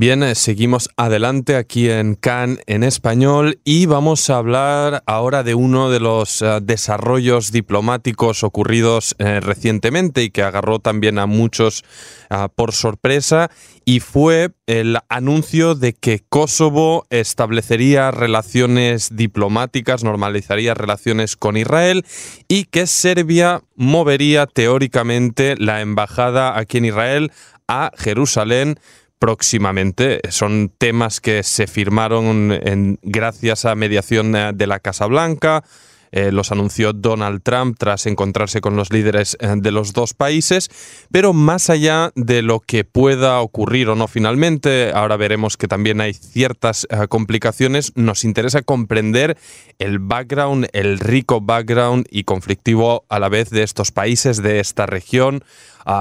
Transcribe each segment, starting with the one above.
Bien, eh, seguimos adelante aquí en CAN en español y vamos a hablar ahora de uno de los eh, desarrollos diplomáticos ocurridos eh, recientemente y que agarró también a muchos ah, por sorpresa y fue el anuncio de que Kosovo establecería relaciones diplomáticas, normalizaría relaciones con Israel y que Serbia movería teóricamente la embajada aquí en Israel a Jerusalén próximamente. Son temas que se firmaron en, gracias a mediación eh, de la Casa Blanca. Eh, los anunció Donald Trump tras encontrarse con los líderes eh, de los dos países, pero más allá de lo que pueda ocurrir o no finalmente, ahora veremos que también hay ciertas complicaciones, nos interesa comprender el background, el rico background y conflictivo a la vez de estos países, de esta región,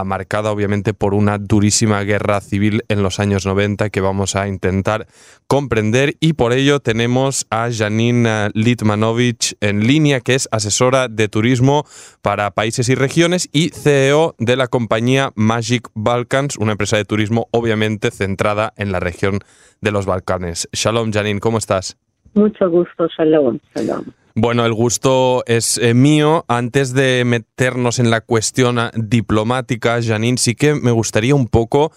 marcada obviamente por una durísima guerra civil en los años 90 que vamos a intentar comprender y por ello tenemos a Janine Litmanovich en línea que es asesora de turismo para países y regiones y CEO de la compañía Magic Balkans, una empresa de turismo obviamente centrada en la región de los Balcanes. Shalom Janine, ¿cómo estás? Mucho gusto, shalom, shalom. Bueno, el gusto es eh, mío. Antes de meternos en la cuestión ah, diplomática, Janine, sí que me gustaría un poco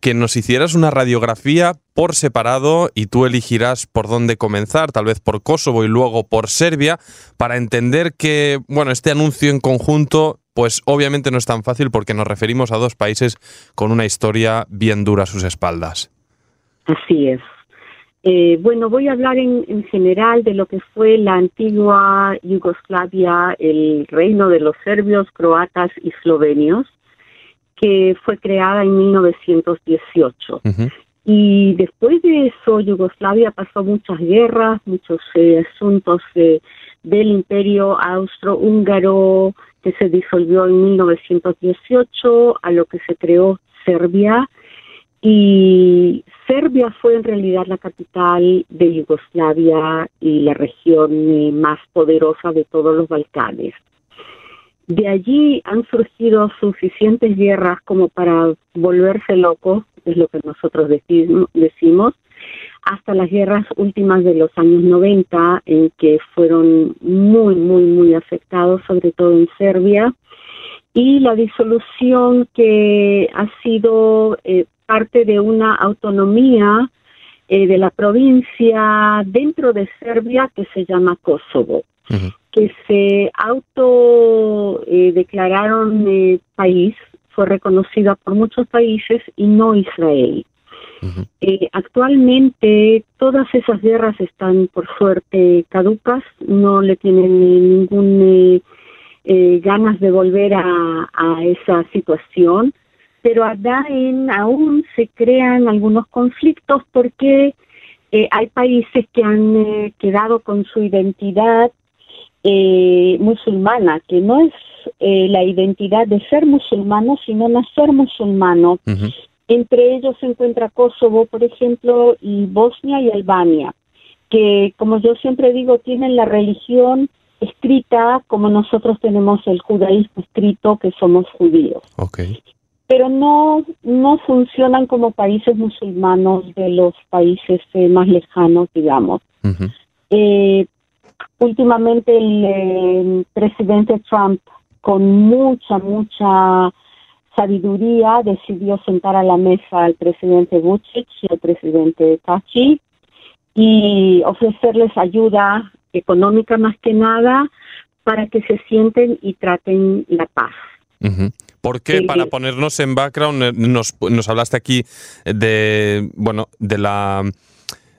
que nos hicieras una radiografía por separado y tú elegirás por dónde comenzar, tal vez por Kosovo y luego por Serbia, para entender que, bueno, este anuncio en conjunto, pues obviamente no es tan fácil porque nos referimos a dos países con una historia bien dura a sus espaldas. Así es. Eh, bueno, voy a hablar en, en, general de lo que fue la antigua Yugoslavia, el reino de los serbios, croatas y eslovenios, que fue creada en 1918. Y después de eso, Yugoslavia pasó muchas guerras, muchos eh, asuntos del imperio austro-húngaro que se disolvió en 1918, a lo que se creó Serbia. Y Serbia fue en realidad la capital de Yugoslavia y la región eh, más poderosa de todos los Balcanes. De allí han surgido suficientes guerras como para volverse loco, es lo que nosotros decimos, hasta las guerras últimas de los años 90, en que fueron muy, muy, muy afectados, sobre todo en Serbia, y la disolución que ha sido eh, parte de una autonomía eh, de la provincia dentro de Serbia que se llama Kosovo, que se auto eh, declararon país, fue reconocida por muchos países y no Israel. Actualmente todas esas guerras están por suerte caducas, no le tienen ningún ganas de volver a, a esa situación. Pero allá en, aún se crean algunos conflictos porque eh, hay países que han eh, quedado con su identidad eh, musulmana, que no es la identidad de ser musulmano, sino nacer musulmano. Entre ellos se encuentra Kosovo, por ejemplo, y Bosnia y Albania, que, como yo siempre digo, tienen la religión escrita como nosotros tenemos el judaísmo escrito, que somos judíos. Okay pero no, no funcionan como países musulmanos de los países eh, más lejanos, digamos. eh, últimamente el eh, presidente Trump, con mucha, mucha sabiduría, decidió sentar a la mesa al presidente Vucic y al presidente Tachi y ofrecerles ayuda económica más que nada para que se sienten y traten la paz. Porque para ponernos en background, eh, nos, nos hablaste aquí de, bueno, de la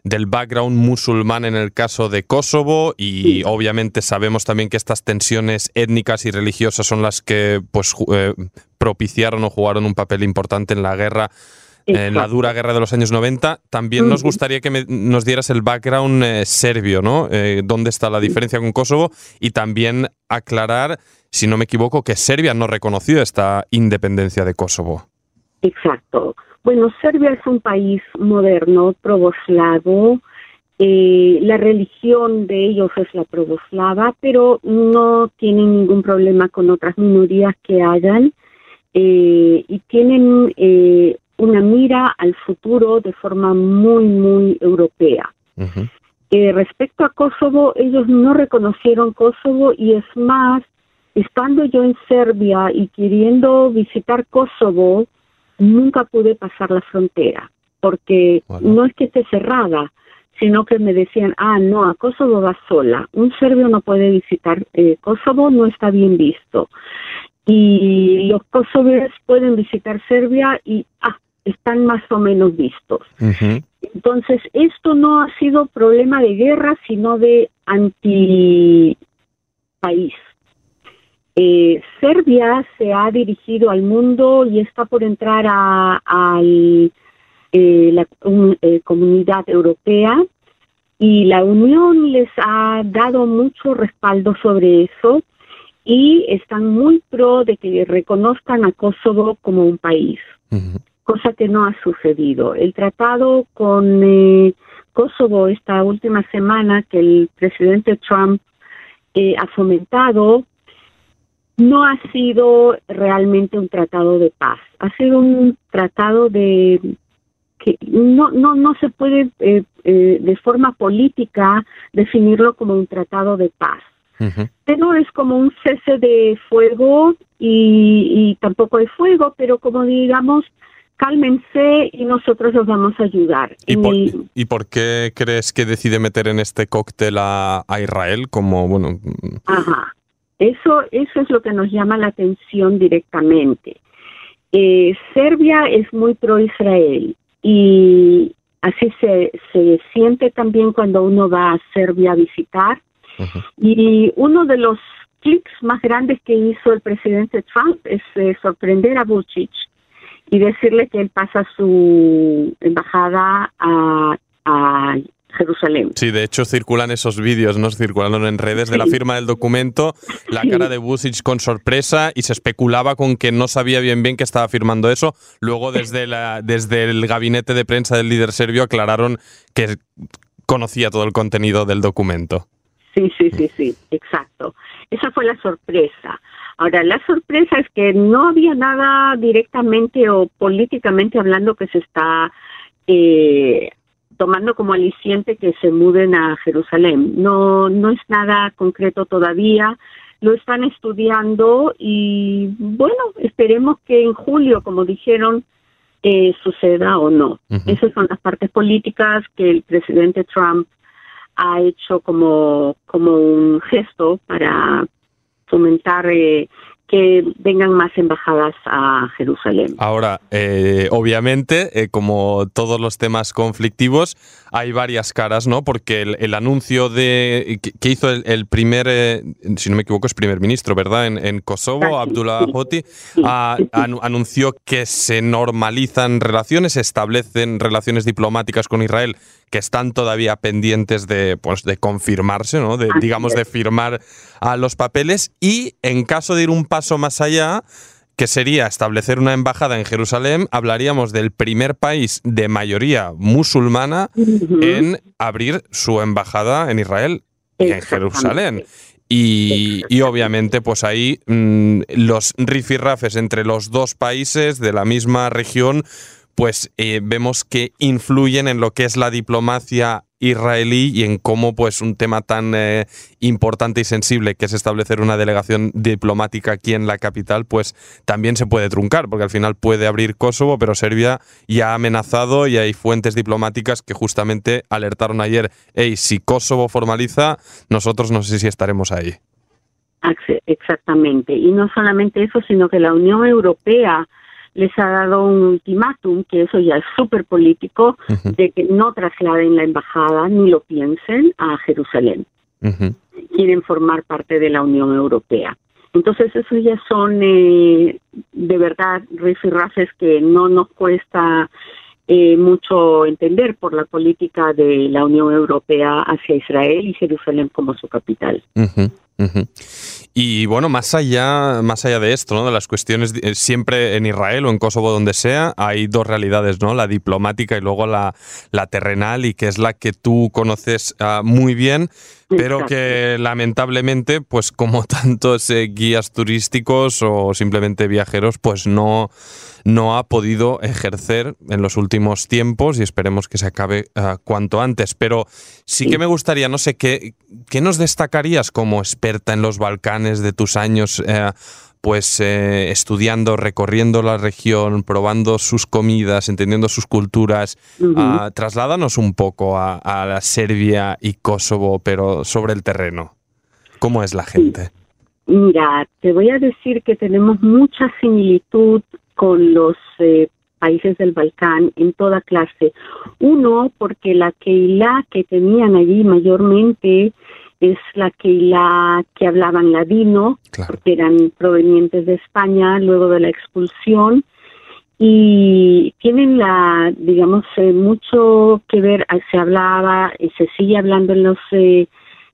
del background musulmán en el caso de Kosovo y obviamente sabemos también que estas tensiones étnicas y religiosas son las que pues eh, propiciaron o jugaron un papel importante en la guerra en la dura guerra de los años 90. También nos gustaría que nos dieras el background eh, serbio, ¿no? ¿Dónde está la diferencia con Kosovo? Y también aclarar si no me equivoco, que Serbia no reconoció esta independencia de Kosovo. Exacto. Bueno, Serbia es un país moderno, provoslavo, Eh, la religión de ellos es la pravoslava, pero no tienen ningún problema con otras minorías que hayan eh, y tienen eh, una mira al futuro de forma muy, muy europea. respecto a Kosovo, ellos no reconocieron Kosovo y es más, estando yo en Serbia y queriendo visitar Kosovo, nunca pude pasar la frontera, porque no es que esté cerrada, sino que me decían, ah, no, a Kosovo va sola. Un serbio no puede visitar eh, Kosovo, no está bien visto. Y los kosovers pueden visitar Serbia y, ah, están más o menos vistos. Entonces, esto no ha sido problema de guerra, sino de anti país. Eh, Serbia se ha dirigido al mundo y está por entrar a, eh, la eh, comunidad europea y la Unión les ha dado mucho respaldo sobre eso y están muy pro de que reconozcan a Kosovo como un país, cosa que no ha sucedido. El tratado con eh, Kosovo esta última semana que el presidente Trump ha fomentado no ha sido realmente un tratado de paz, ha sido un tratado de que no, no, no se puede eh, eh, de forma política definirlo como un tratado de paz. Pero es como un cese de fuego y, tampoco de fuego, pero como digamos, cálmense y nosotros los vamos a ayudar. ¿Y por, ¿Y por, qué crees que decide meter en este cóctel a, a Israel como, bueno... Ajá, eso, eso es lo que nos llama la atención directamente. Eh, Serbia es muy pro-Israel y así se, se siente también cuando uno va a Serbia a visitar. Y uno de los clics más grandes que hizo el presidente Trump es eh, sorprender a Vucic y decirle que él pasa su embajada a, a Jerusalén. Sí, de hecho circulan esos vídeos, ¿no? Circularon en redes de la firma del documento, la cara de Vucic con sorpresa y se especulaba con que no sabía bien bien que estaba firmando eso. Luego desde, la, desde el gabinete de prensa del líder serbio aclararon que conocía todo el contenido del documento. Sí, sí, sí, sí, exacto. Esa fue la sorpresa. Ahora, la sorpresa es que no había nada directamente o políticamente hablando que se está eh, tomando como aliciente que se muden a Jerusalén. No, no es nada concreto todavía, lo están estudiando y bueno, esperemos que en julio, como dijeron, eh, suceda o no. Esas son las partes políticas que el presidente Trump ha hecho como, como un gesto para fomentar eh, que vengan más embajadas a Jerusalén. Ahora, eh, obviamente, eh, como todos los temas conflictivos, hay varias caras, ¿no? Porque el, anuncio de que, hizo el, primer, eh, si no me equivoco, es primer ministro, ¿verdad? En, Kosovo, Abdullah Hoti, anunció que se normalizan relaciones, se establecen relaciones diplomáticas con Israel que están todavía pendientes de, pues, de confirmarse, ¿no? De, digamos, de firmar a los papeles y en caso de ir un paso más allá, que sería establecer una embajada en Jerusalén, hablaríamos del primer país de mayoría musulmana en abrir su embajada en Israel, en Jerusalén. Y, obviamente, pues ahí mm, los rifirrafes entre los dos países de la misma región pues eh, vemos que influyen en lo que es la diplomacia israelí y en cómo pues un tema tan eh, importante y sensible que es establecer una delegación diplomática aquí en la capital pues también se puede truncar porque al final puede abrir Kosovo pero Serbia ya ha amenazado y hay fuentes diplomáticas que justamente alertaron ayer hey si Kosovo formaliza nosotros no sé si estaremos ahí exactamente. Y no solamente eso sino que la Unión Europea les ha dado un ultimátum, que eso ya es súper político, de que no trasladen la embajada ni lo piensen a Jerusalén. Quieren formar parte de la Unión Europea. Entonces, eso ya son eh, de verdad rifirrafes que no nos cuesta eh, mucho entender por la política de la Unión Europea hacia Israel y Jerusalén como su capital. Y bueno, más allá, más allá de esto, ¿no? de las cuestiones, eh, siempre en Israel o en Kosovo, donde sea, hay dos realidades, ¿no? la diplomática y luego la, la terrenal, y que es la que tú conoces ah, muy bien pero que lamentablemente, pues como tantos eh, guías turísticos o simplemente viajeros, pues no, no ha podido ejercer en los últimos tiempos y esperemos que se acabe ah, cuanto antes. Pero sí que me gustaría, no sé, ¿qué, ¿qué nos destacarías como experta en los Balcanes de tus años? Eh, pues eh, estudiando, recorriendo la región, probando sus comidas, entendiendo sus culturas. Uh trasládanos un poco a, la Serbia y Kosovo, pero sobre el terreno. ¿Cómo es la gente? Mira, te voy a decir que tenemos mucha similitud con los eh, países del Balcán en toda clase. Uno, porque la Keilah que tenían allí mayormente es la que la que hablaban ladino, porque eran provenientes de España luego de la expulsión. Y tienen la, digamos, eh, mucho que ver, eh, se hablaba y se sigue hablando en los eh,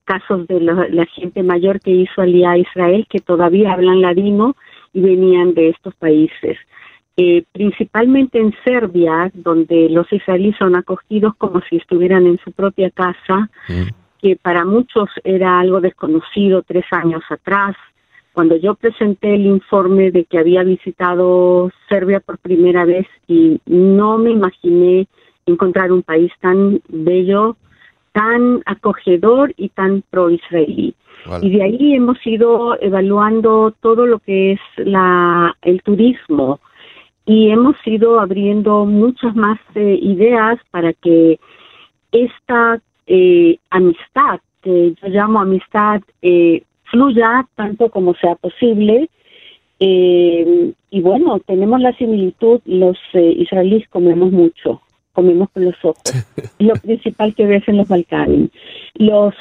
casos de la, gente mayor que hizo alía a Israel, que todavía hablan ladino y venían de estos países. principalmente en Serbia, donde los israelíes son acogidos como si estuvieran en su propia casa, mm que para muchos era algo desconocido tres años atrás. Cuando yo presenté el informe de que había visitado Serbia por primera vez y no me imaginé encontrar un país tan bello, tan acogedor y tan pro-israelí. Y de ahí hemos ido evaluando todo lo que es la, el turismo y hemos ido abriendo muchas más eh, ideas para que esta eh, amistad, que yo llamo amistad, eh, fluya tanto como sea posible. Eh, y bueno, tenemos la similitud, los israelíes comemos mucho, comemos con los ojos. lo principal que ves en los Balcanes. Los,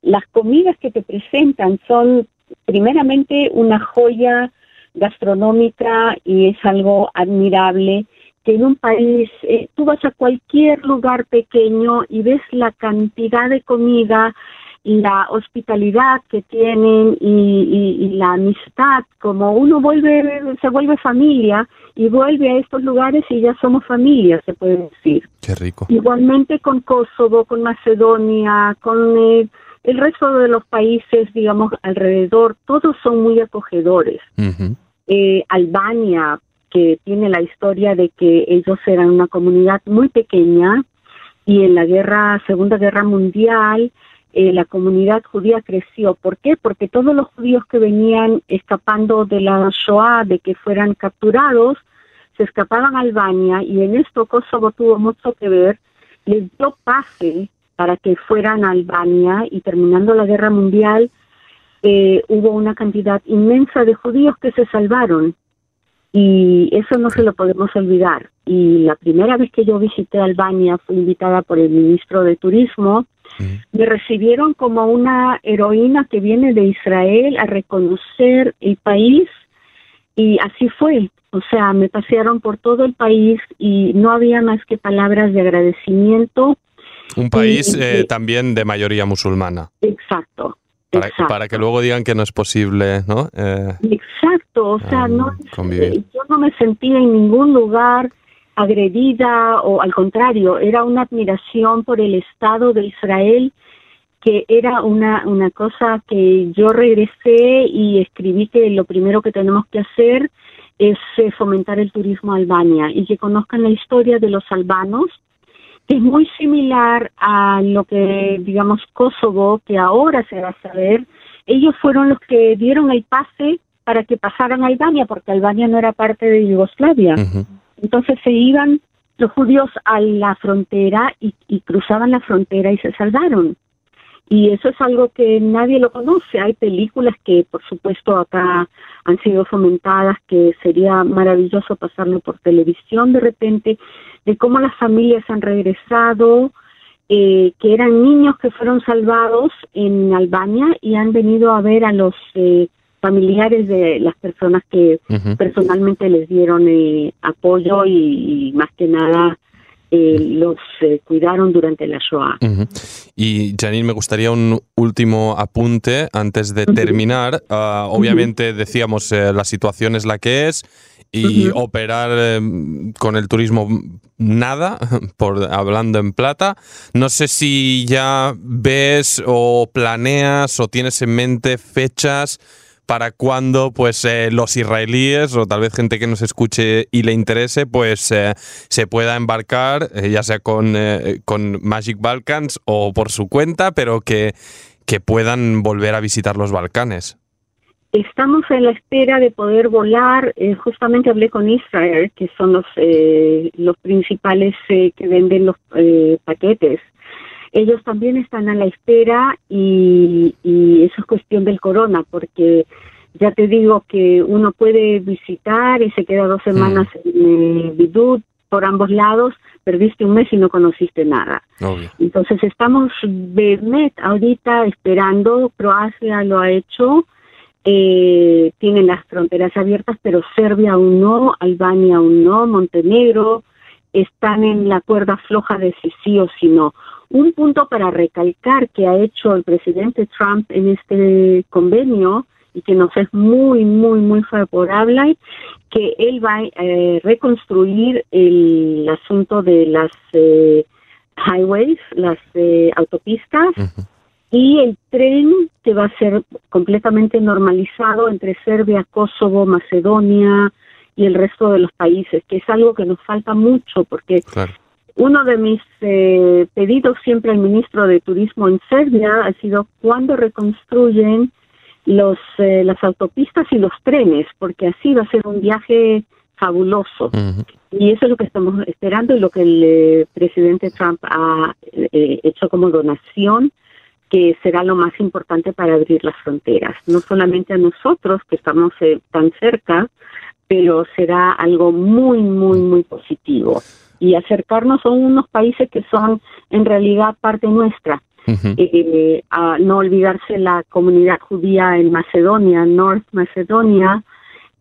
las comidas que te presentan son primeramente una joya gastronómica y es algo admirable que en un país, eh, tú vas a cualquier lugar pequeño y ves la cantidad de comida, la hospitalidad que tienen y, la amistad, como uno vuelve, se vuelve familia y vuelve a estos lugares y ya somos familia, se puede decir. Qué rico. Igualmente con Kosovo, con Macedonia, con el, resto de los países, digamos, alrededor, todos son muy acogedores. eh, Albania, que tiene la historia de que ellos eran una comunidad muy pequeña y en la guerra, Segunda Guerra Mundial, eh, la comunidad judía creció. ¿Por qué? Porque todos los judíos que venían escapando de la Shoah, de que fueran capturados, se escapaban a Albania y en esto Kosovo tuvo mucho que ver, les dio pase para que fueran a Albania y terminando la guerra mundial eh, hubo una cantidad inmensa de judíos que se salvaron y eso no se lo podemos olvidar. Y la primera vez que yo visité Albania fui invitada por el ministro de Turismo. Me recibieron como una heroína que viene de Israel a reconocer el país y así fue. O sea, me pasearon por todo el país y no había más que palabras de agradecimiento. Un país eh, también de mayoría musulmana. Exacto, para, que luego digan que no es posible, ¿no? Eh, Exacto, o sea, no, eh, yo no me sentía en ningún lugar agredida o al contrario, era una admiración por el Estado de Israel que era una, una cosa que yo regresé y escribí que lo primero que tenemos que hacer es eh, fomentar el turismo a Albania y que conozcan la historia de los albanos, es muy similar a lo que, digamos, Kosovo, que ahora se va a saber. Ellos fueron los que dieron el pase para que pasaran a Albania, porque Albania no era parte de Yugoslavia. Entonces se iban los judíos a la frontera y, y, cruzaban la frontera y se salvaron. Y eso es algo que nadie lo conoce. Hay películas que, por supuesto, acá han sido fomentadas, que sería maravilloso pasarlo por televisión de repente, de cómo las familias han regresado, eh, que eran niños que fueron salvados en Albania y han venido a ver a los eh, familiares de las personas que personalmente les dieron eh, apoyo y, más que nada eh, los eh, cuidaron durante la Shoah. Y Janine, me gustaría un último apunte antes de terminar. Ah, obviamente decíamos eh, la situación es la que es y operar em, con el turismo nada, por hablando en plata. No sé si ya ves o planeas o tienes en mente fechas para cuando pues eh, los israelíes o tal vez gente que nos escuche y le interese pues eh, se pueda embarcar eh, ya sea con, con Magic Balkans o por su cuenta pero que, que puedan volver a visitar los Balcanes. Estamos en la espera de poder volar. justamente hablé con Israel, que son los, los principales que venden los paquetes ellos también están a la espera y, eso es cuestión del corona, porque ya te digo que uno puede visitar y se queda dos mm. semanas en Bidú por ambos lados, perdiste un mes y no conociste nada. Entonces estamos Bemet ahorita esperando, Croacia lo ha hecho, eh, tienen las fronteras abiertas, pero Serbia aún no, Albania aún no, Montenegro están en la cuerda floja de si sí o si no. Un punto para recalcar que ha hecho el presidente Trump en este convenio y que nos es muy, muy, muy favorable, que él va a eh, reconstruir el asunto de las eh, highways, las eh, autopistas, y el tren que va a ser completamente normalizado entre Serbia, Kosovo, Macedonia y el resto de los países, que es algo que nos falta mucho porque uno de mis eh, pedidos siempre al ministro de Turismo en Serbia ha sido cuándo reconstruyen los eh, las autopistas y los trenes, porque así va a ser un viaje fabuloso. Y eso es lo que estamos esperando y lo que el eh, presidente Trump ha hecho como donación, que será lo más importante para abrir las fronteras, no solamente a nosotros que estamos tan cerca, pero será algo muy, muy, muy positivo y acercarnos a unos países que son en realidad parte nuestra. Eh, a no olvidarse la comunidad judía en Macedonia, North Macedonia,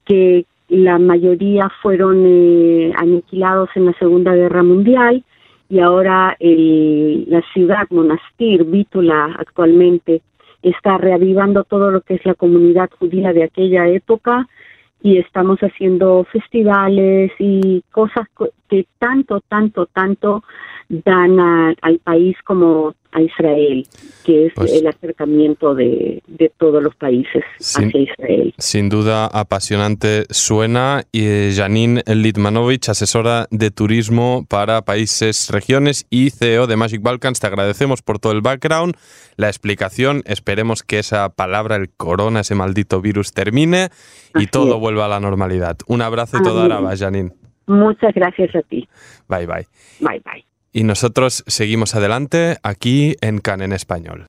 que la mayoría fueron eh, aniquilados en la Segunda Guerra Mundial y ahora la ciudad, Monastir, Vítula actualmente, está reavivando todo lo que es la comunidad judía de aquella época y estamos haciendo festivales y cosas que tanto, tanto, tanto dan al país como a Israel, que es pues el acercamiento de, todos los países hacia Israel. Sin duda apasionante suena. Y eh, Janine Litmanovich, asesora de turismo para países, regiones y CEO de Magic Balkans, te agradecemos por todo el background, la explicación. Esperemos que esa palabra, el corona, ese maldito virus, termine y todo vuelva a la normalidad. Un abrazo y toda la Janine. Muchas gracias a ti. Bye bye. Bye bye. Y nosotros seguimos adelante aquí en Can en Español.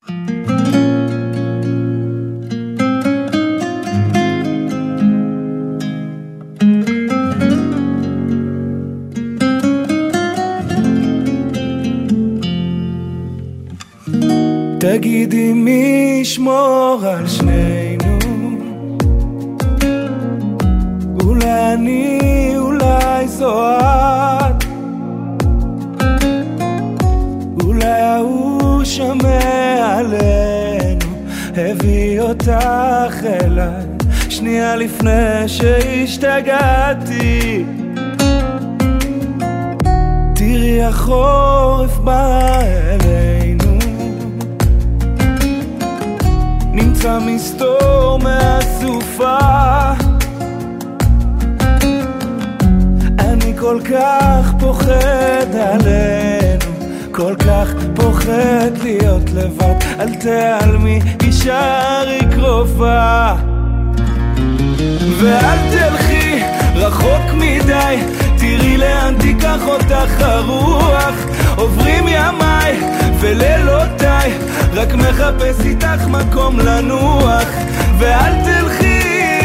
תגידי מי ישמור על שנינו אולי אני, אולי זו את אולי ההוא שומע עלינו הביא אותך אליי שנייה לפני שהשתגעתי. תראי החורף בא אלינו נמצא מסתור מהסופה כל כך פוחד עלינו כל כך פוחד להיות לבד, אל תיעלמי, הישארי קרובה. ואל תלכי רחוק מדי, תראי לאן תיקח אותך הרוח. עוברים ימיי ולילותיי, רק מחפש איתך מקום לנוח. ואל תלכי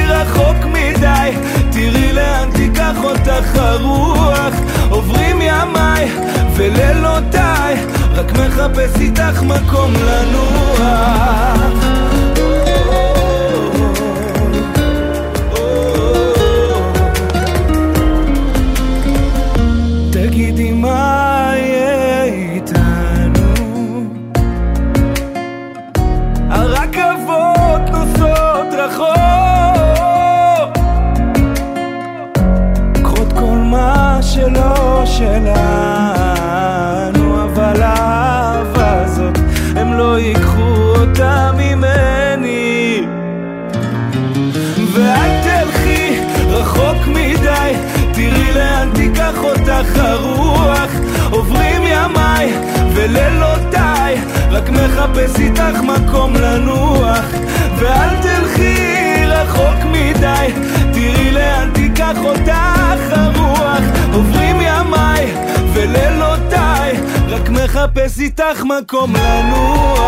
רחוק מדי, תראי לאן תיקח אותך הרוח. עוברים ימיי ולילותיי, רק מחפש איתך מקום לנוח. מחפש איתך מקום לנוח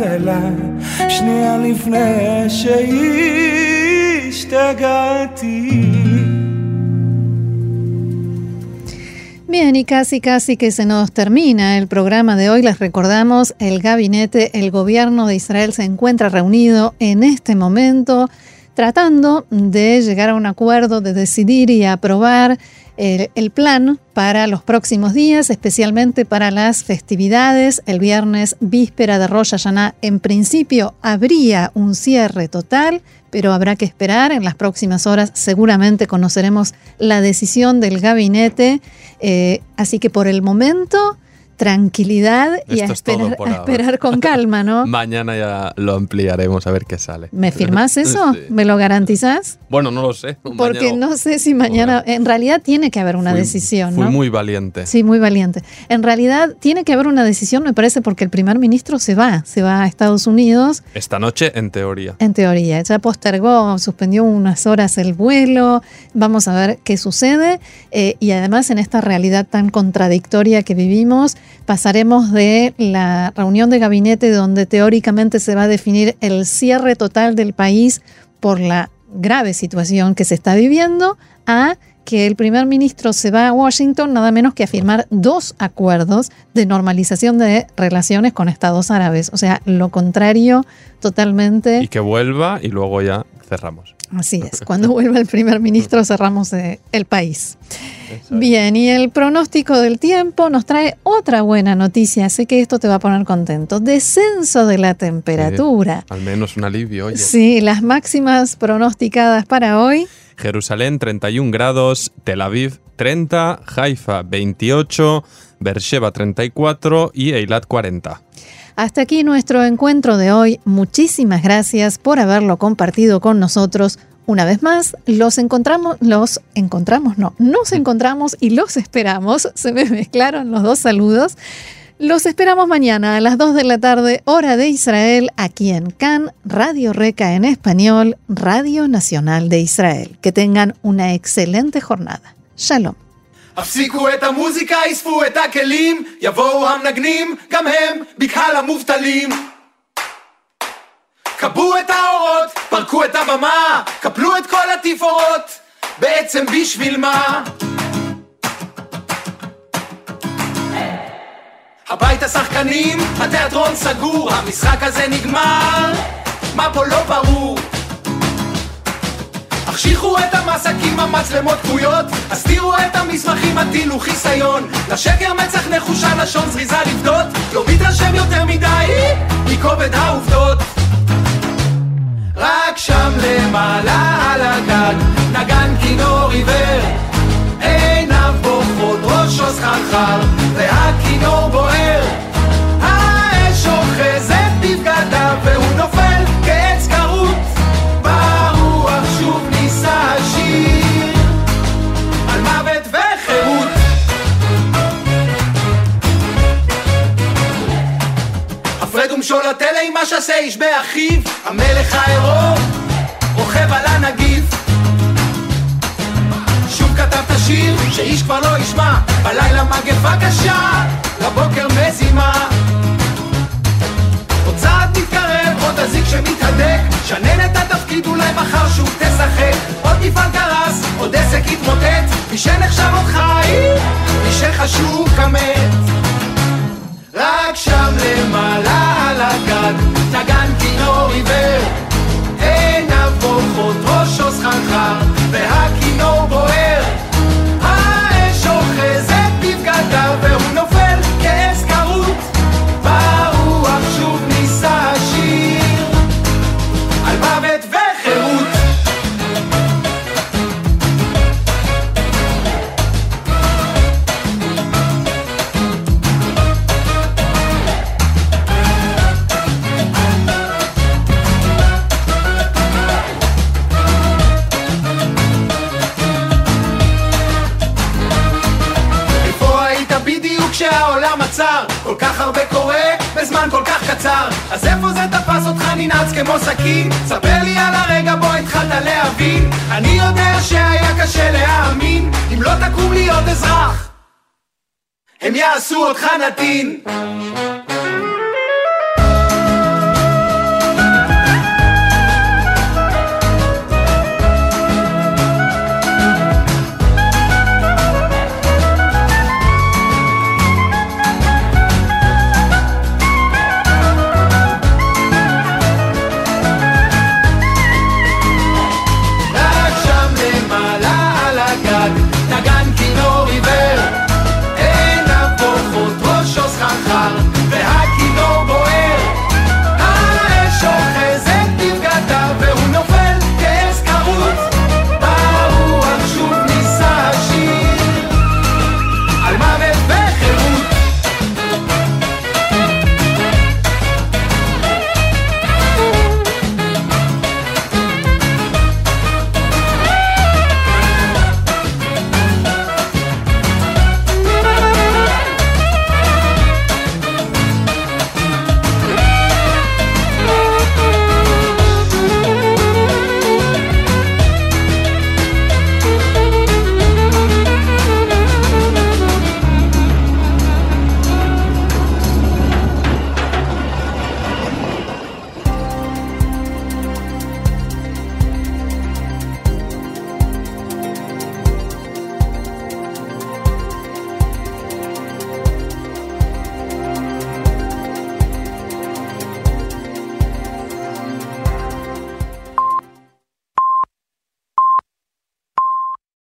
אותך אליי שנייה לפני שהשתגעתי Bien, y casi casi que se nos termina el programa de hoy. Les recordamos, el gabinete, el gobierno de Israel se encuentra reunido en este momento tratando de llegar a un acuerdo, de decidir y aprobar el, plan para los próximos días, especialmente para las festividades. El viernes, víspera de Rosh Hashanah, en principio habría un cierre total, pero habrá que esperar. En las próximas horas seguramente conoceremos la decisión del gabinete. Eh, así que por el momento tranquilidad y a esperar, a esperar, con calma, ¿no? Mañana ya lo ampliaremos a ver qué sale. ¿Me firmás eso? Sí. ¿Me lo garantizás? Bueno, no lo sé. Porque mañana... no sé si mañana... En realidad tiene que haber una fui, decisión, fui ¿no? muy valiente. Sí, muy valiente. En realidad tiene que haber una decisión, me parece, porque el primer ministro se va, se va a Estados Unidos. Esta noche, en teoría. En teoría. Ya postergó, suspendió unas horas el vuelo. Vamos a ver qué sucede. Eh, y además, en esta realidad tan contradictoria que vivimos, pasaremos de la reunión de gabinete donde teóricamente se va a definir el cierre total del país por la grave situación que se está viviendo a que el primer ministro se va a Washington nada menos que a firmar dos acuerdos de normalización de relaciones con Estados árabes. O sea, lo contrario totalmente. Y que vuelva y luego ya cerramos. Así es, cuando vuelva el primer ministro cerramos eh, el país. Bien, y el pronóstico del tiempo nos trae otra buena noticia, sé que esto te va a poner contento. Descenso de la temperatura. Sí, al menos un alivio, oye. Sí, las máximas pronosticadas para hoy. Jerusalén 31 grados, Tel Aviv 30, Haifa 28, Beersheba 34 y Eilat 40. Hasta aquí nuestro encuentro de hoy. Muchísimas gracias por haberlo compartido con nosotros. Una vez más, los encontramos, los encontramos, no, nos encontramos y los esperamos. Se me mezclaron los dos saludos. Los esperamos mañana a las 2 de la tarde, hora de Israel, aquí en CAN, Radio Reca en español, Radio Nacional de Israel. Que tengan una excelente jornada. Shalom. הפסיקו את המוזיקה, אספו את הכלים, יבואו המנגנים, גם הם בקהל המובטלים. כבו את האורות, פרקו את הבמה, קפלו את כל התפאורות, בעצם בשביל מה? הבית השחקנים, התיאטרון סגור, המשחק הזה נגמר, מה פה לא ברור? החשיכו את המסקים, המצלמות כבויות, הסתירו את המסמכים, הטילו חיסיון. לשקר מצח נחושה, לשון זריזה לבדות, לא מתרשם יותר מדי מכובד העובדות. רק שם למעלה שעשה איש באחיו המלך העירום רוכב על הנגיף. שוב כתבת שיר שאיש כבר לא ישמע בלילה מגפה קשה לבוקר מזימה. עוד צעד מתקרב, עוד אזיק שמתהדק שנן את התפקיד אולי מחר שוב תשחק. עוד מפעל קרס, עוד עסק יתמוטט מי שנחשב עוד חי, מי שחשוב כמת קשה להאמין אם לא תקום להיות אזרח. הם יעשו אותך נתין